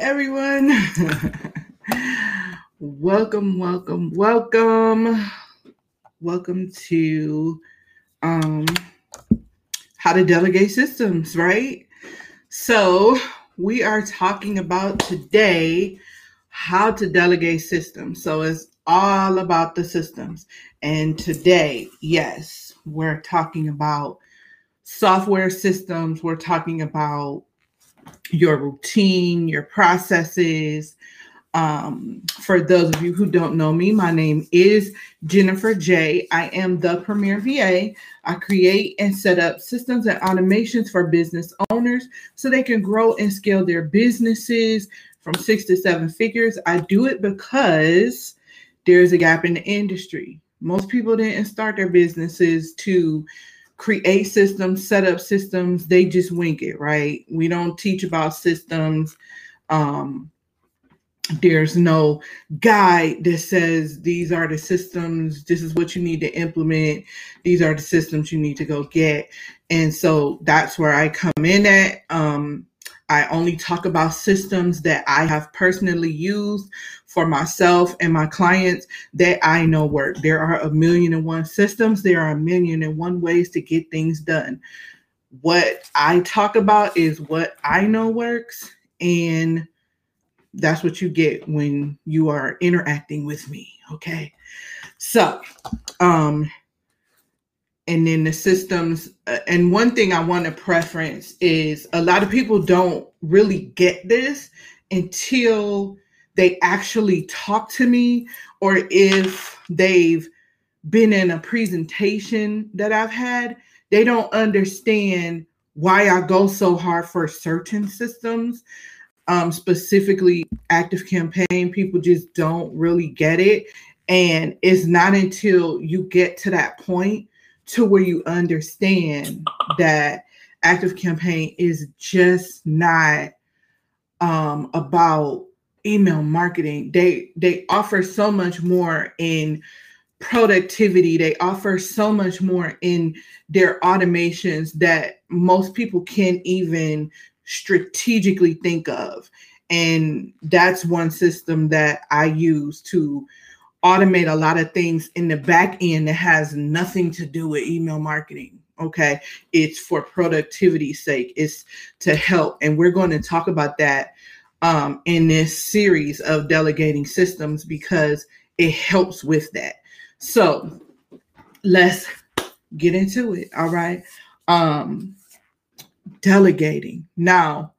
everyone. welcome, welcome, welcome. Welcome to um how to delegate systems, right? So, we are talking about today how to delegate systems. So, it's all about the systems. And today, yes, we're talking about software systems, we're talking about your routine, your processes. Um, for those of you who don't know me, my name is Jenifer J. I am the Premier VA. I create and set up systems and automations for business owners so they can grow and scale their businesses from six to seven figures. I do it because there's a gap in the industry. Most people didn't start their businesses to create systems, set up systems, they just wink it, right? We don't teach about systems. Um, there's no guide that says these are the systems, this is what you need to implement, these are the systems you need to go get. And so that's where I come in at. Um, I only talk about systems that I have personally used for myself and my clients that I know work. There are a million and one systems, there are a million and one ways to get things done. What I talk about is what I know works, and that's what you get when you are interacting with me. Okay. So, um, and then the systems uh, and one thing i want to preference is a lot of people don't really get this until they actually talk to me or if they've been in a presentation that i've had they don't understand why i go so hard for certain systems um, specifically active campaign people just don't really get it. And it's not until you get to that point to where you understand that active campaign is just not um, about email marketing. They they offer so much more in productivity. They offer so much more in their automations that most people can't even strategically think of. And that's one system that i use to automate a lot of things in the back end that has nothing to do with email marketing. Okay. It's for productivity's sake, it's to help. And we're going to talk about that um, in this series of delegating systems because it helps with that. So let's get into it. All right. Um, delegating. Now,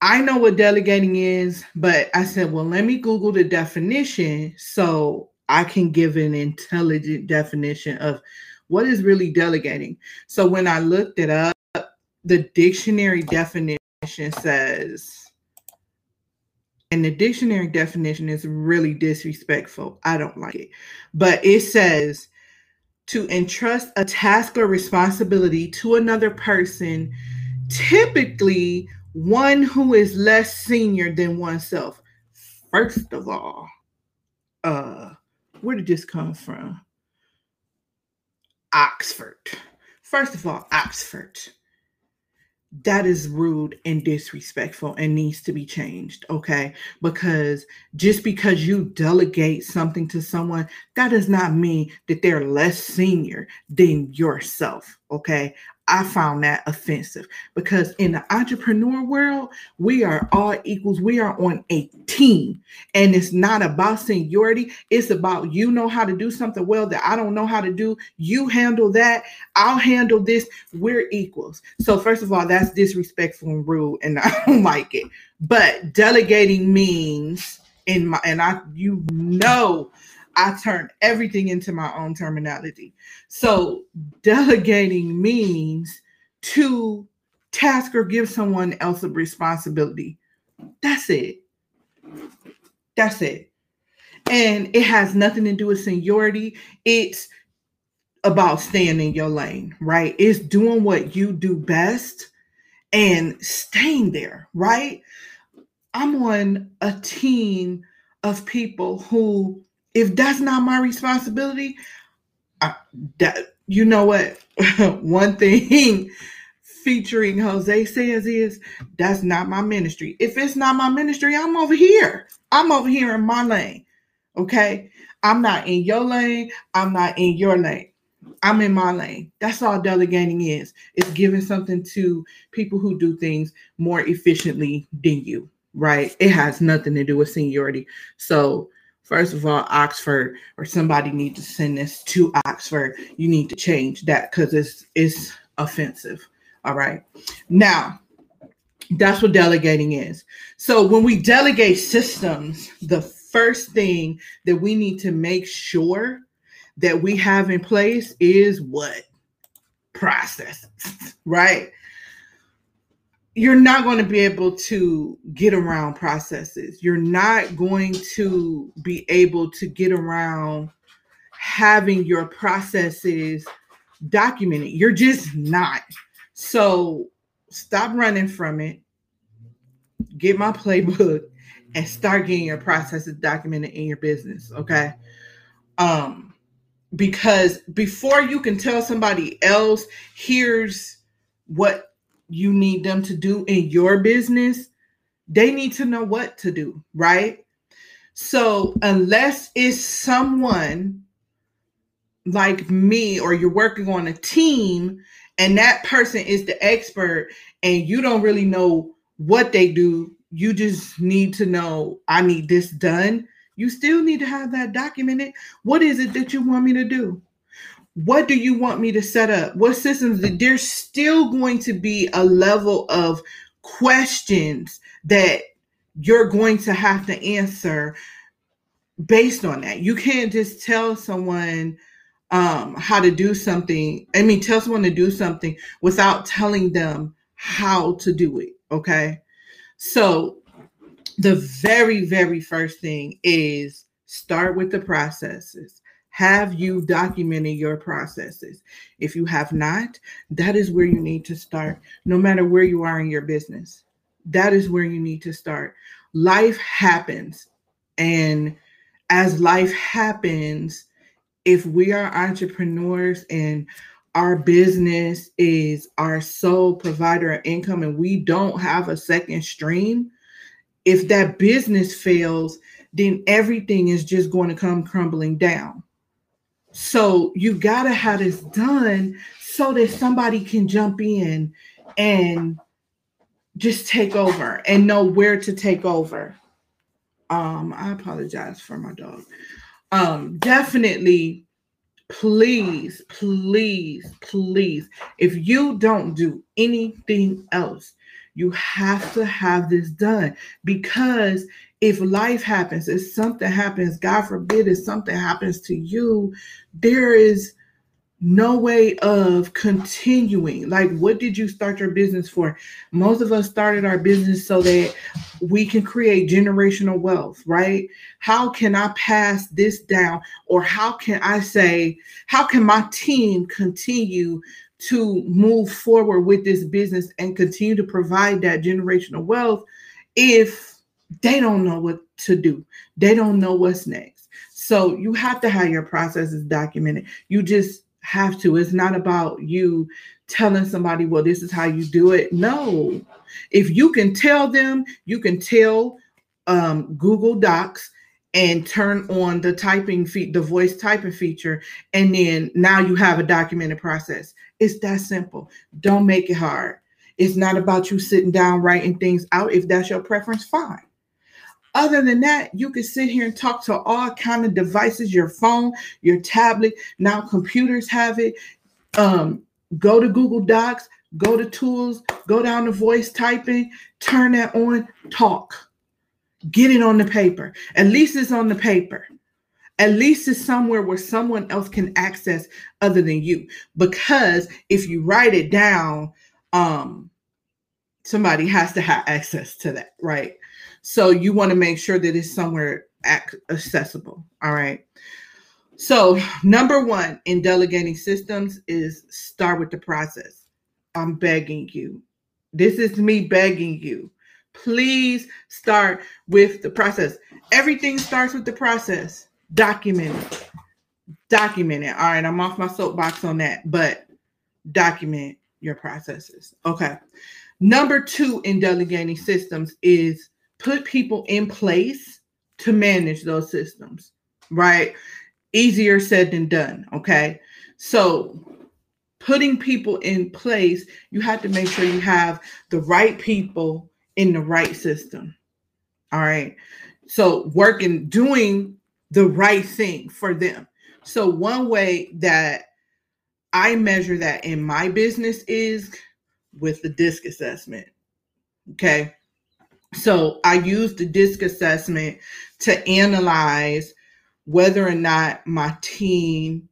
I know what delegating is, but I said, well, let me Google the definition so I can give an intelligent definition of what is really delegating. So when I looked it up, the dictionary definition says, and the dictionary definition is really disrespectful. I don't like it. But it says to entrust a task or responsibility to another person, typically one who is less senior than oneself. First of all, uh, where did this come from? Oxford. First of all, Oxford. That is rude and disrespectful and needs to be changed, okay? Because just because you delegate something to someone, that does not mean that they're less senior than yourself, okay? I found that offensive because in the entrepreneur world, we are all equals. We are on a team, and it's not about seniority. It's about you know how to do something well that I don't know how to do. You handle that. I'll handle this. We're equals. So, first of all, that's disrespectful and rude, and I don't like it. But delegating means in my and I you know I turn everything into my own terminology. So delegating means to task or give someone else a responsibility. That's it. That's it. And it has nothing to do with seniority. It's about staying in your lane, right? It's doing what you do best and staying there, right? I'm on a team of people who if that's not my responsibility, I, that you know what? One thing featuring Jose says is that's not my ministry. If it's not my ministry, I'm over here. I'm over here in my lane. Okay. I'm not in your lane. I'm not in your lane. I'm in my lane. That's all delegating is. It's giving something to people who do things more efficiently than you, right? It has nothing to do with seniority. So, first of all, Oxford or somebody need to send this to Oxford. You need to change that because it's it's offensive. All right. Now, that's what delegating is. So when we delegate systems, the first thing that we need to make sure that we have in place is what? Process, right? You're not going to be able to get around processes. You're not going to be able to get around having your processes documented. You're just not. So stop running from it. Get my playbook and start getting your processes documented in your business. Okay. Um, because before you can tell somebody else, here's what you need them to do in your business, they need to know what to do, right? So, unless it's someone like me or you're working on a team and that person is the expert and you don't really know what they do, you just need to know I need this done you still need to have that documented. What is it that you want me to do? What do you want me to set up? What systems? There's still going to be a level of questions that you're going to have to answer based on that. You can't just tell someone um, how to do something. I mean, tell someone to do something without telling them how to do it. Okay. So the very, very first thing is start with the processes. Have you documented your processes? If you have not, that is where you need to start, no matter where you are in your business. That is where you need to start. Life happens. And as life happens, if we are entrepreneurs and our business is our sole provider of income and we don't have a second stream, if that business fails, then everything is just going to come crumbling down. So you got to have this done so that somebody can jump in and just take over and know where to take over. Um, I apologize for my dog. Um, definitely, please, please, please, if you don't do anything else, you have to have this done because if life happens, if something happens, God forbid, if something happens to you, there is no way of continuing. Like, what did you start your business for? Most of us started our business so that we can create generational wealth, right? How can I pass this down? Or how can I say, how can my team continue to move forward with this business and continue to provide that generational wealth if they don't know what to do. They don't know what's next. So you have to have your processes documented. You just have to. It's not about you telling somebody, well, this is how you do it. No. If you can tell them, you can tell um, Google Docs and turn on the typing feed, the voice typing feature, and then now you have a documented process. It's that simple. Don't make it hard. It's not about you sitting down writing things out. If that's your preference, fine. Other than that, you can sit here and talk to all kind of devices, your phone, your tablet. Now computers have it. Um, go to Google Docs, go to tools, go down to voice typing, turn that on, talk. Get it on the paper. At least it's on the paper at least it's somewhere where someone else can access other than you because if you write it down um somebody has to have access to that right so you want to make sure that it's somewhere accessible all right so number one in delegating systems is start with the process i'm begging you this is me begging you please start with the process everything starts with the process document it. Document it. All right, I'm off my soapbox on that, but document. your processes. Okay. Number two in delegating systems is put people in place to manage those systems, right? Easier said than done. Okay. So, putting people in place, you have to make sure you have the right people in the right system. All right. So, working, doing the right thing for them. So, one way that I measure that in my business is with the DISC assessment. Okay. So I use the DISC assessment to analyze whether or not my team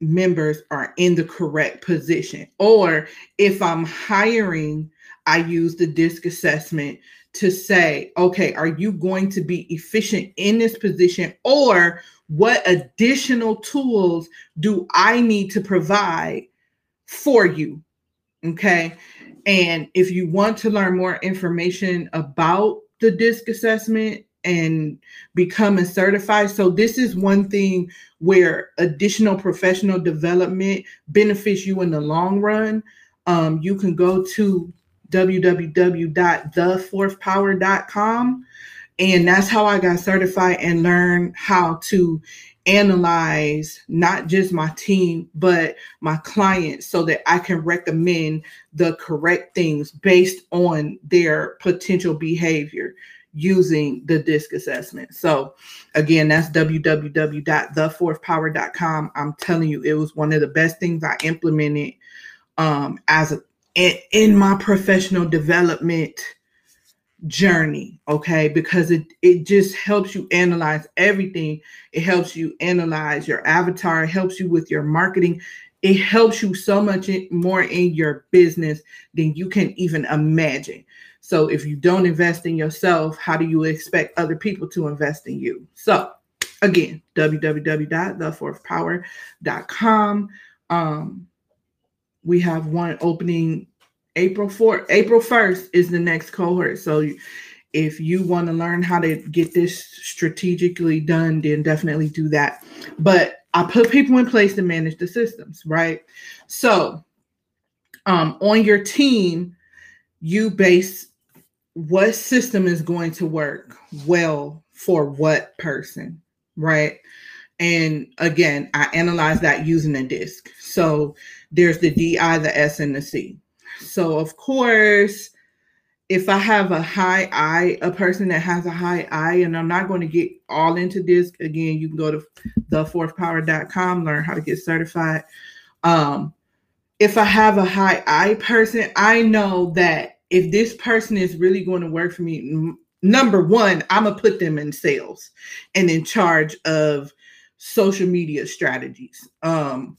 members are in the correct position. Or if I'm hiring, I use the DISC assessment to say, okay, are you going to be efficient in this position? Or what additional tools do I need to provide for you? Okay. And if you want to learn more information about the DISC assessment and become a certified, so this is one thing where additional professional development benefits you in the long run. Um, you can go to www.thefourthpower.com and that's how I got certified and learned how to analyze not just my team, but my clients so that I can recommend the correct things based on their potential behavior using the DISC assessment. So, again, that's www.thefourthpower.com. I'm telling you, it was one of the best things I implemented um, as a, in, in my professional development journey okay? Because it it just helps you analyze everything. It helps you analyze your avatar. It helps you with your marketing. It helps you so much more in your business than you can even imagine. So if you don't invest in yourself how do you expect other people to invest in you? So again www.thefourthpower.com um we have one opening April 4th, April 1st is the next cohort. So if you want to learn how to get this strategically done, then definitely do that. But I put people in place to manage the systems, right? So um, on your team, you base what system is going to work well for what person, right? And again, I analyze that using a disc. So there's the DI, the S, and the C. So, of course, if I have a high I, a person that has a high I, and I'm not going to get all into this, again, you can go to thefourthpower.com, learn how to get certified. Um, if I have a high I person, I know that if this person is really going to work for me, number one, I'm to put them in sales and in charge of social media strategies. Um,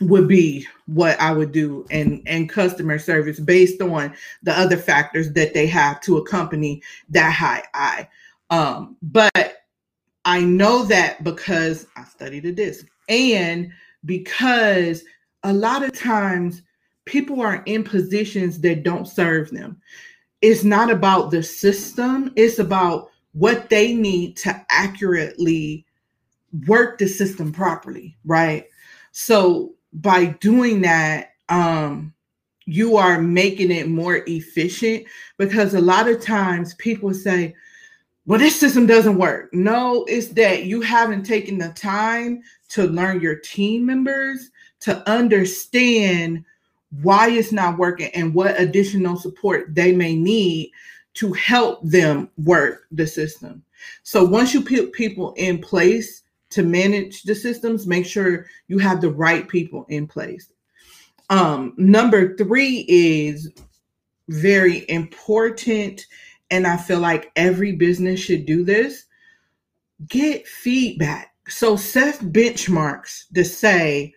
would be what I would do and and customer service based on the other factors that they have to accompany that high I. Um, but I know that because I studied the disc and because a lot of times people are in positions that don't serve them. It's not about the system, it's about what they need to accurately work the system properly, right? So by doing that, um, you are making it more efficient because a lot of times people say, well, this system doesn't work. No, it's that you haven't taken the time to learn your team members to understand why it's not working and what additional support they may need to help them work the system. So once you put people in place to manage the systems, make sure you have the right people in place. Um, number three is very important, and I feel like every business should do this. Get feedback. So set benchmarks to say,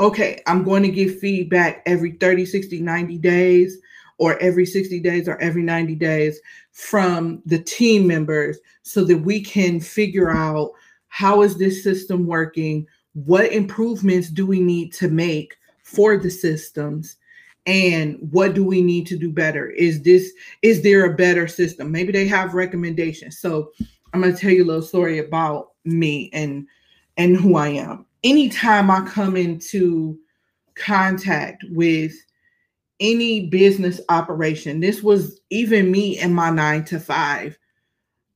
okay, I'm going to give feedback every 30, 60, 90 days, or every 60 days, or every 90 days from the team members so that we can figure out how is this system working? What improvements do we need to make for the systems? And what do we need to do better? Is this is there a better system? Maybe they have recommendations. So I'm going to tell you a little story about me and and who I am. Anytime I come into contact with any business operation, this was even me in my nine to five,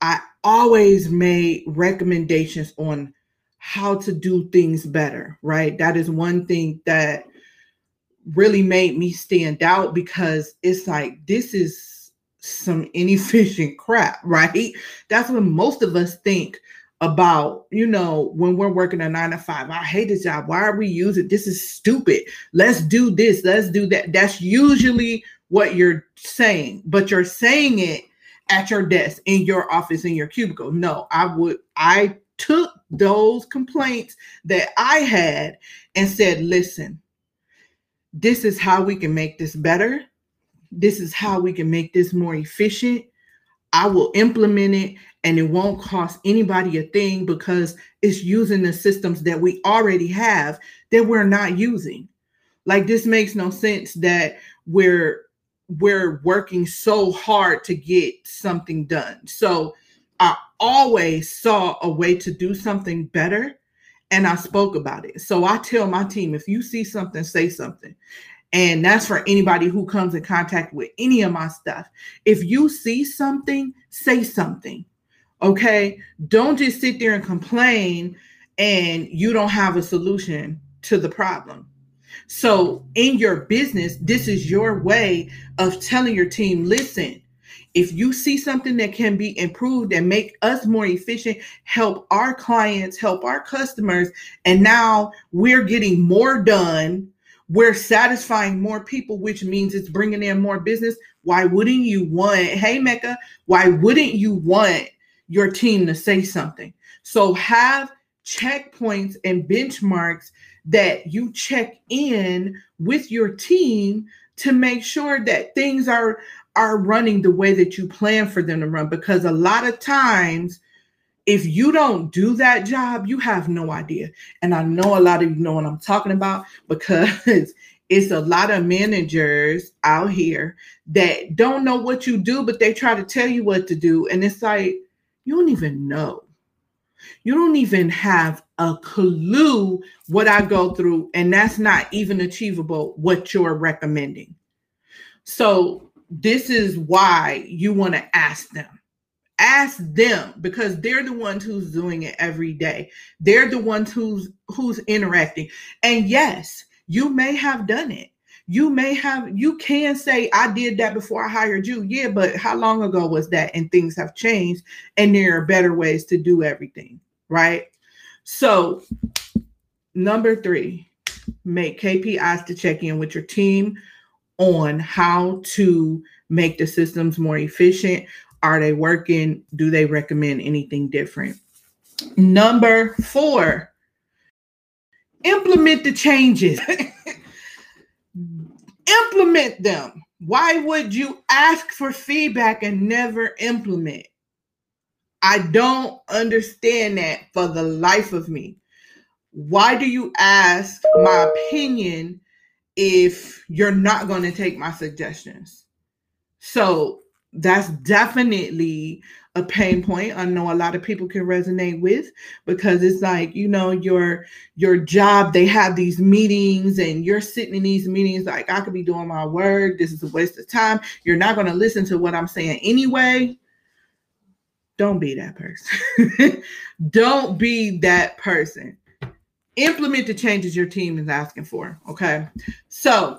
I always made recommendations on how to do things better, right? That is one thing that really made me stand out because it's like, this is some inefficient crap, right? That's what most of us think about, you know, when we're working a nine to five. I hate this job. Why are we using this? Is stupid. Let's do this. Let's do that. That's usually what you're saying, but you're saying it at your desk, in your office, in your cubicle. No, I would, I took those complaints that I had and said, listen, this is how we can make this better. This is how we can make this more efficient. I will implement it and it won't cost anybody a thing because it's using the systems that we already have that we're not using. Like this makes no sense that we're we're working so hard to get something done. So I always saw a way to do something better and I spoke about it. So I tell my team if you see something, say something. And that's for anybody who comes in contact with any of my stuff. If you see something, say something. Okay. Don't just sit there and complain and you don't have a solution to the problem. So, in your business, this is your way of telling your team listen, if you see something that can be improved and make us more efficient, help our clients, help our customers, and now we're getting more done, we're satisfying more people, which means it's bringing in more business. Why wouldn't you want, hey, Mecca, why wouldn't you want your team to say something? So have checkpoints and benchmarks that you check in with your team to make sure that things are are running the way that you plan for them to run. Because a lot of times if you don't do that job you have no idea. And i know a lot of you know what i'm talking about because it's a lot of managers out here that don't know what you do but they try to tell you what to do. And it's like you don't even know you don't even have a clue what I go through, and that's not even achievable what you're recommending. So, this is why you want to ask them. Ask them because they're the ones who's doing it every day. They're the ones who's who's interacting. And yes, you may have done it. You may have you can say I did that before I hired you. Yeah, but how long ago was that? And things have changed and there are better ways to do everything, right? So, number three, make KPIs to check in with your team on how to make the systems more efficient. Are they working? Do they recommend anything different? Number four, implement the changes. implement them. Why would you ask for feedback and never implement? I don't understand that for the life of me. Why do you ask my opinion if you're not going to take my suggestions? So that's definitely a pain point I know a lot of people can resonate with because it's like you know your your job they have these meetings and you're sitting in these meetings like I could be doing my work this is a waste of time you're not going to listen to what I'm saying anyway don't be that person. Don't be that person. Implement the changes your team is asking for. Okay. So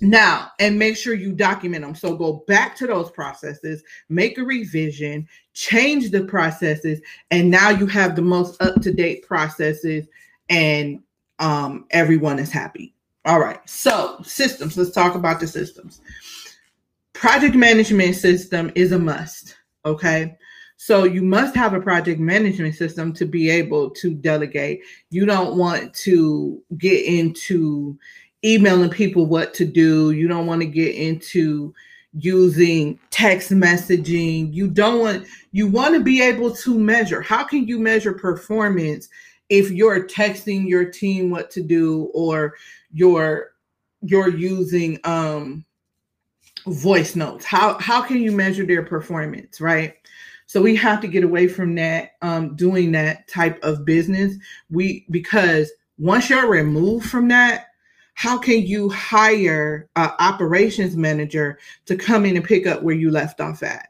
now, and make sure you document them. So go back to those processes, make a revision, change the processes, and now you have the most up to date processes, and um, everyone is happy. All right. So, systems. Let's talk about the systems. Project management system is a must. Okay. So you must have a project management system to be able to delegate. You don't want to get into emailing people what to do. You don't want to get into using text messaging. You don't want you want to be able to measure. How can you measure performance if you're texting your team what to do or you're you're using um voice notes? How how can you measure their performance, right? So we have to get away from that, um, doing that type of business. We because once you're removed from that, how can you hire an operations manager to come in and pick up where you left off at?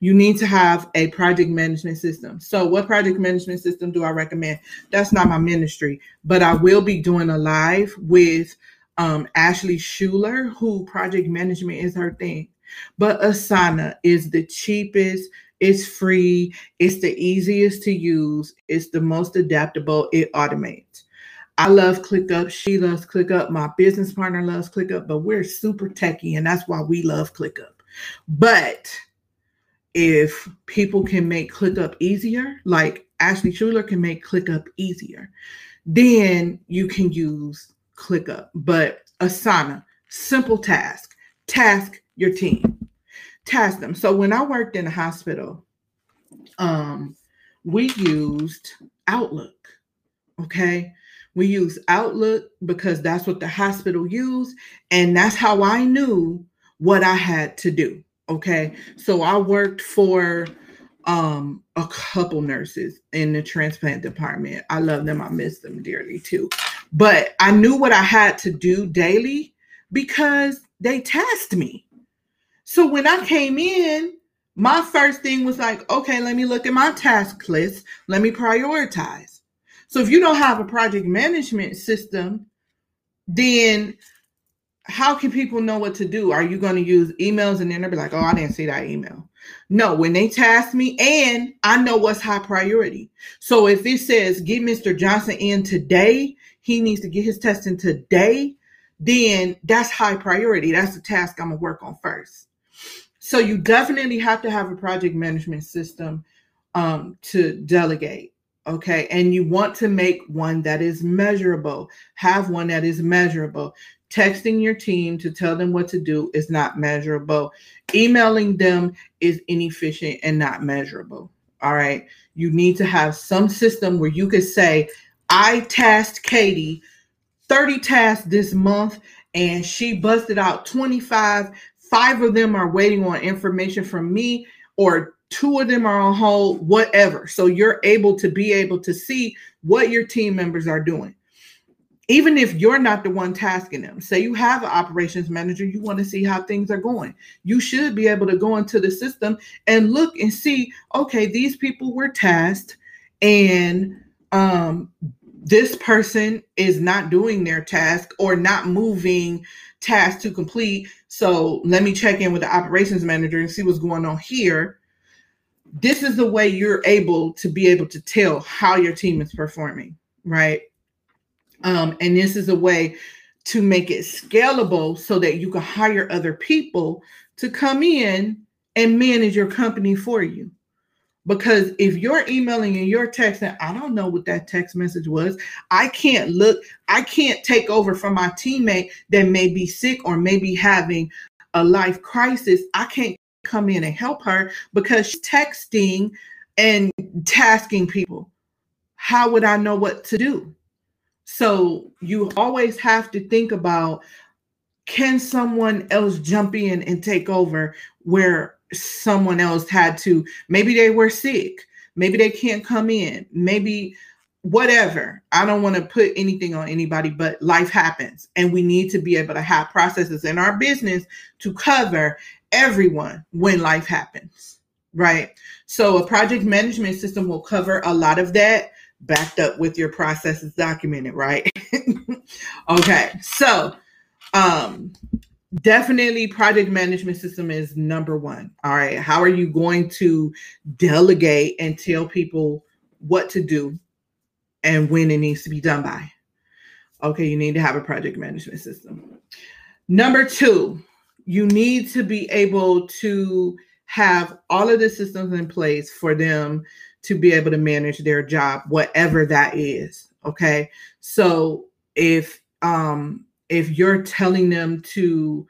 You need to have a project management system. So, what project management system do I recommend? That's not my ministry, but I will be doing a live with um, Ashley Schuler, who project management is her thing. But Asana is the cheapest, it's free, it's the easiest to use, it's the most adaptable, it automates. I love ClickUp. She loves ClickUp. My business partner loves ClickUp, but we're super techy, and that's why we love ClickUp. But if people can make ClickUp easier, like Ashley Schuler can make ClickUp easier, then you can use ClickUp. But Asana, simple task, task your team, task them. So when I worked in a hospital, um, we used Outlook. Okay. We use Outlook because that's what the hospital used. And that's how I knew what I had to do. Okay. So I worked for um a couple nurses in the transplant department. I love them. I miss them dearly too. But I knew what I had to do daily because they tasked me. So when I came in, my first thing was like, okay, let me look at my task list. Let me prioritize. So if you don't have a project management system, then how can people know what to do? Are you going to use emails and then they'll be like, oh, I didn't see that email? No, when they task me, and I know what's high priority. So if it says get Mr. Johnson in today, he needs to get his testing today, then that's high priority. That's the task I'm going to work on first. So you definitely have to have a project management system um, to delegate. Okay. And you want to make one that is measurable. Have one that is measurable. Texting your team to tell them what to do is not measurable. Emailing them is inefficient and not measurable. All right. You need to have some system where you could say, I tasked Katie 30 tasks this month and she busted out 25. Five of them are waiting on information from me, or two of them are on hold, whatever. So you're able to be able to see what your team members are doing even if you're not the one tasking them, say you have an operations manager, you want to see how things are going. You should be able to go into the system and look and see, okay, these people were tasked and um, this person is not doing their task or not moving tasks to complete. So let me check in with the operations manager and see what's going on here. This is the way you're able to be able to tell how your team is performing, right? Um, and this is a way to make it scalable so that you can hire other people to come in and manage your company for you. Because if you're emailing and you're texting, I don't know what that text message was. I can't look, I can't take over from my teammate that may be sick or maybe having a life crisis. I can't come in and help her because she's texting and tasking people. How would I know what to do? So you always have to think about can someone else jump in and take over where someone else had to? Maybe they were sick. Maybe they can't come in. Maybe whatever. I don't want to put anything on anybody, but life happens. And we need to be able to have processes in our business to cover everyone when life happens. Right. So a project management system will cover a lot of that backed up with your processes documented, right? okay, so um definitely project management system is number one. All right, how are you going to delegate and tell people what to do and when it needs to be done by? Okay, you need to have a project management system. Number two, you need to be able to have all of the systems in place for them to be able to manage their job, whatever that is. Okay. So if um if you're telling them to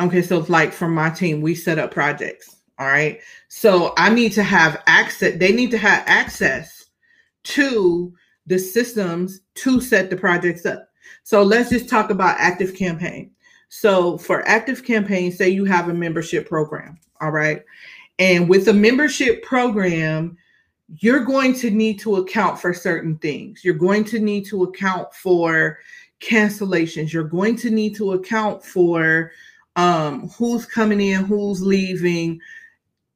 okay, so like from my team, we set up projects. All right. So I need to have access, they need to have access to the systems to set the projects up. So let's just talk about Active Campaign. So for Active Campaign, say you have a membership program, all right, and with a membership program, you're going to need to account for certain things. You're going to need to account for cancellations. You're going to need to account for um, who's coming in, who's leaving,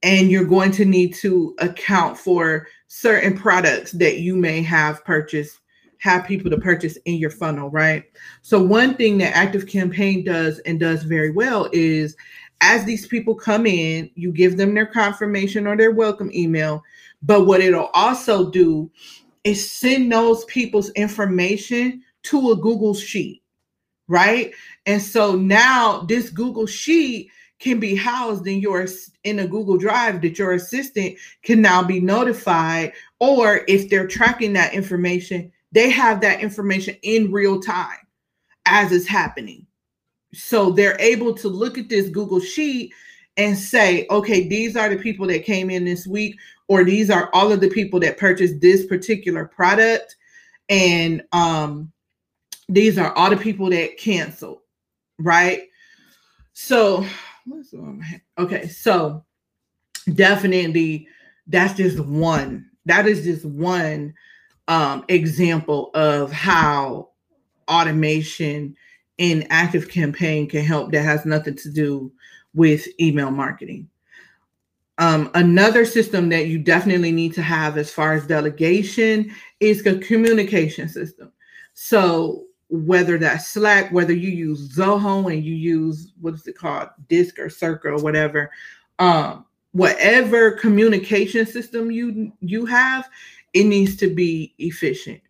and you're going to need to account for certain products that you may have purchased have people to purchase in your funnel, right? So one thing that Active Campaign does and does very well is as these people come in, you give them their confirmation or their welcome email. But what it'll also do is send those people's information to a Google Sheet, right? And so now this Google Sheet can be housed in your in a Google Drive that your assistant can now be notified or if they're tracking that information they have that information in real time as it's happening. So they're able to look at this Google Sheet and say, okay, these are the people that came in this week, or these are all of the people that purchased this particular product. And um, these are all the people that canceled, right? So, okay, so definitely that's just one. That is just one um, example of how automation in active campaign can help that has nothing to do with email marketing. Um, another system that you definitely need to have as far as delegation is the communication system. So whether that's slack whether you use zoho and you use what is it called? Disc or circle or whatever um, whatever communication system you you have it needs to be efficient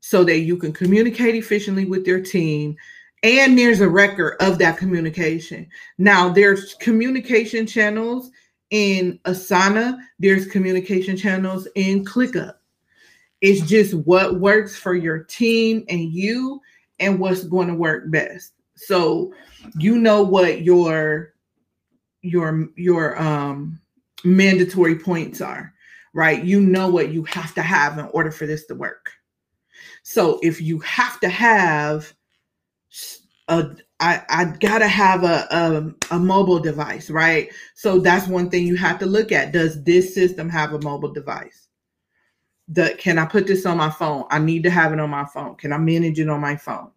so that you can communicate efficiently with your team. And there's a record of that communication. Now there's communication channels in asana there's communication channels in clickup it's just what works for your team and you and what's going to work best so you know what your your your um mandatory points are right? You know what you have to have in order for this to work. So if you have to have a I, I gotta have a, a, a mobile device, right? So that's one thing you have to look at. Does this system have a mobile device? The, can I put this on my phone? I need to have it on my phone. Can I manage it on my phone?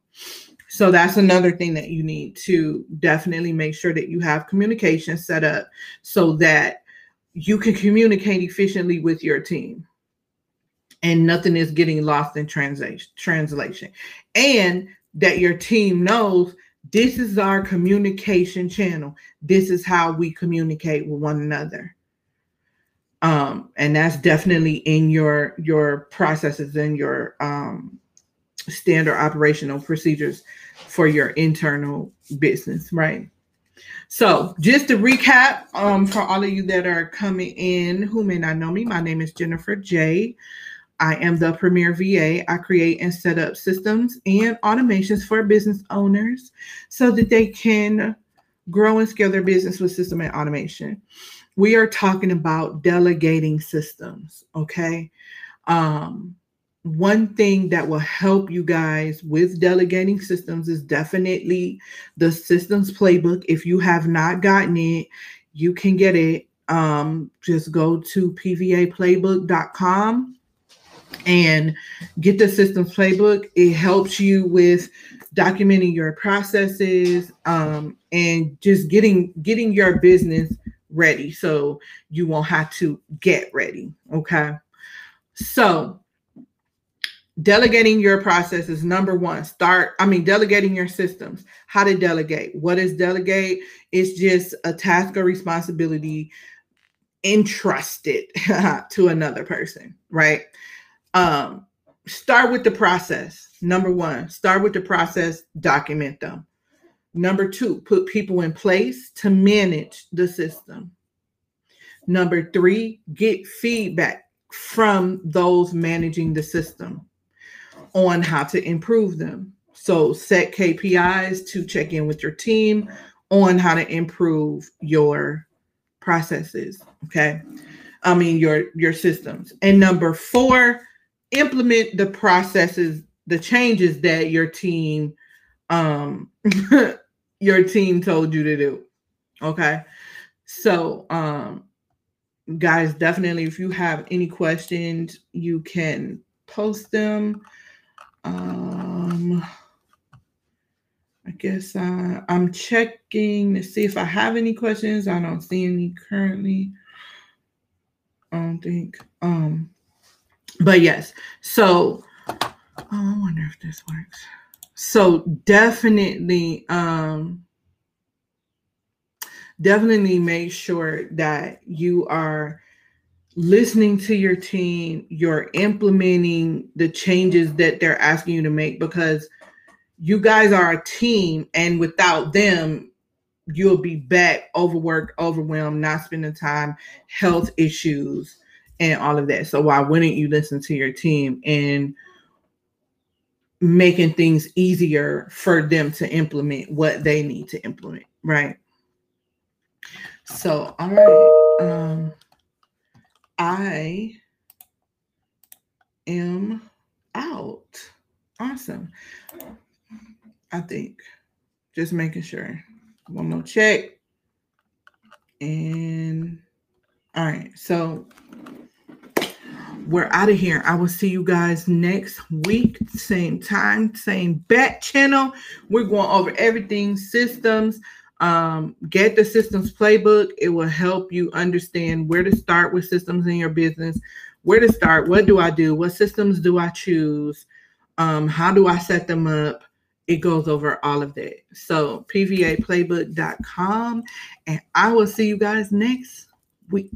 So that's another thing that you need to definitely make sure that you have communication set up so that you can communicate efficiently with your team and nothing is getting lost in translation translation and that your team knows this is our communication channel this is how we communicate with one another um and that's definitely in your your processes and your um standard operational procedures for your internal business right so, just to recap, um, for all of you that are coming in who may not know me, my name is Jenifer J. I am the Premier VA. I create and set up systems and automations for business owners so that they can grow and scale their business with system and automation. We are talking about delegating systems, okay? Um, one thing that will help you guys with delegating systems is definitely the systems playbook. If you have not gotten it, you can get it. Um, just go to pvaplaybook.com and get the systems playbook. It helps you with documenting your processes um, and just getting getting your business ready so you won't have to get ready. Okay. So delegating your process is number one start i mean delegating your systems. How to delegate? What is delegate? It's just a task or responsibility entrusted to another person right? Um start with the process. Number one start with the process document them number two put people in place to manage the system number three get feedback from those managing the system on how to improve them. So set KPIs to check in with your team on how to improve your processes. Okay. I mean your your systems. And number four, implement the processes, the changes that your team um your team told you to do. Okay. So um guys, definitely if you have any questions, you can post them um, I guess uh, I'm checking to see if I have any questions. I don't see any currently. I don't think. Um, but yes. So, oh, I wonder if this works. So definitely, um, definitely make sure that you are listening to your team, you're implementing the changes that they're asking you to make because you guys are a team, and without them, you'll be back overworked, overwhelmed, not spending time, health issues, and all of that. So why wouldn't you listen to your team and making things easier for them to implement what they need to implement, right? So, all right. Um, I am out. Awesome. I think. Just making sure. One more check. And all right. So we're out of here. I will see you guys next week, same time, same back channel. We're going over everything systems. Um, get the systems playbook. It will help you understand where to start with systems in your business, where to start, what do I do, what systems do I choose, um, how do I set them up, it goes over all of that. So pvaplaybook.com and I will see you guys next week.